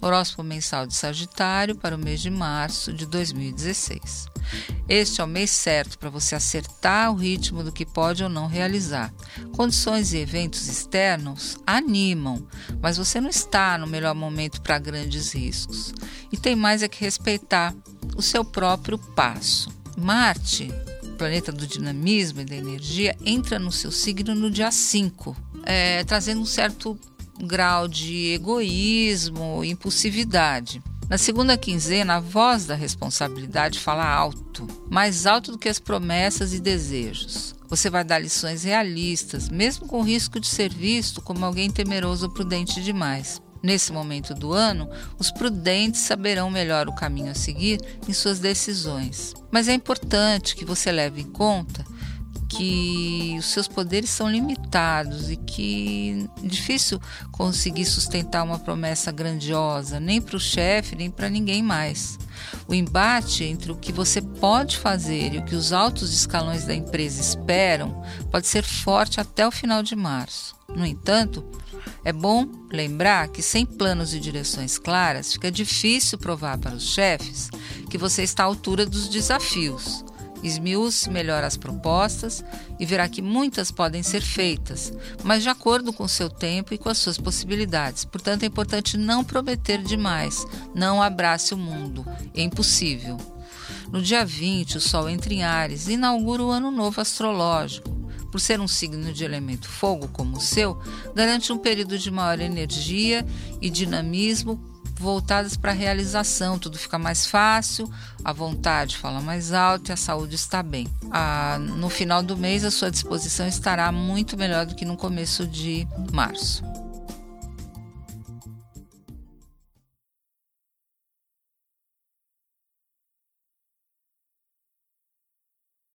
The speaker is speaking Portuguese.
Horóscopo mensal de Sagitário para o mês de março de 2016. Este é o mês certo para você acertar o ritmo do que pode ou não realizar. Condições e eventos externos animam, mas você não está no melhor momento para grandes riscos. E tem mais é que respeitar o seu próprio passo. Marte, planeta do dinamismo e da energia, entra no seu signo no dia 5, é, trazendo um certo grau de egoísmo, impulsividade. Na segunda quinzena, a voz da responsabilidade fala alto, mais alto do que as promessas e desejos. Você vai dar lições realistas, mesmo com o risco de ser visto como alguém temeroso ou prudente demais. Nesse momento do ano, os prudentes saberão melhor o caminho a seguir em suas decisões. Mas é importante que você leve em conta que os seus poderes são limitados e que é difícil conseguir sustentar uma promessa grandiosa, nem para o chefe, nem para ninguém mais. O embate entre o que você pode fazer e o que os altos escalões da empresa esperam pode ser forte até o final de março. No entanto, é bom lembrar que sem planos e direções claras fica difícil provar para os chefes que você está à altura dos desafios. Esmiúce melhor as propostas e verá que muitas podem ser feitas, mas de acordo com o seu tempo e com as suas possibilidades. Portanto, é importante não prometer demais, não abrace o mundo, é impossível. No dia 20, o Sol entra em Ares e inaugura o ano novo astrológico. Por ser um signo de elemento fogo como o seu, garante um período de maior energia e dinamismo voltadas para a realização, tudo fica mais fácil, a vontade fala mais alto e a saúde está bem. Ah, no final do mês, a sua disposição estará muito melhor do que no começo de março.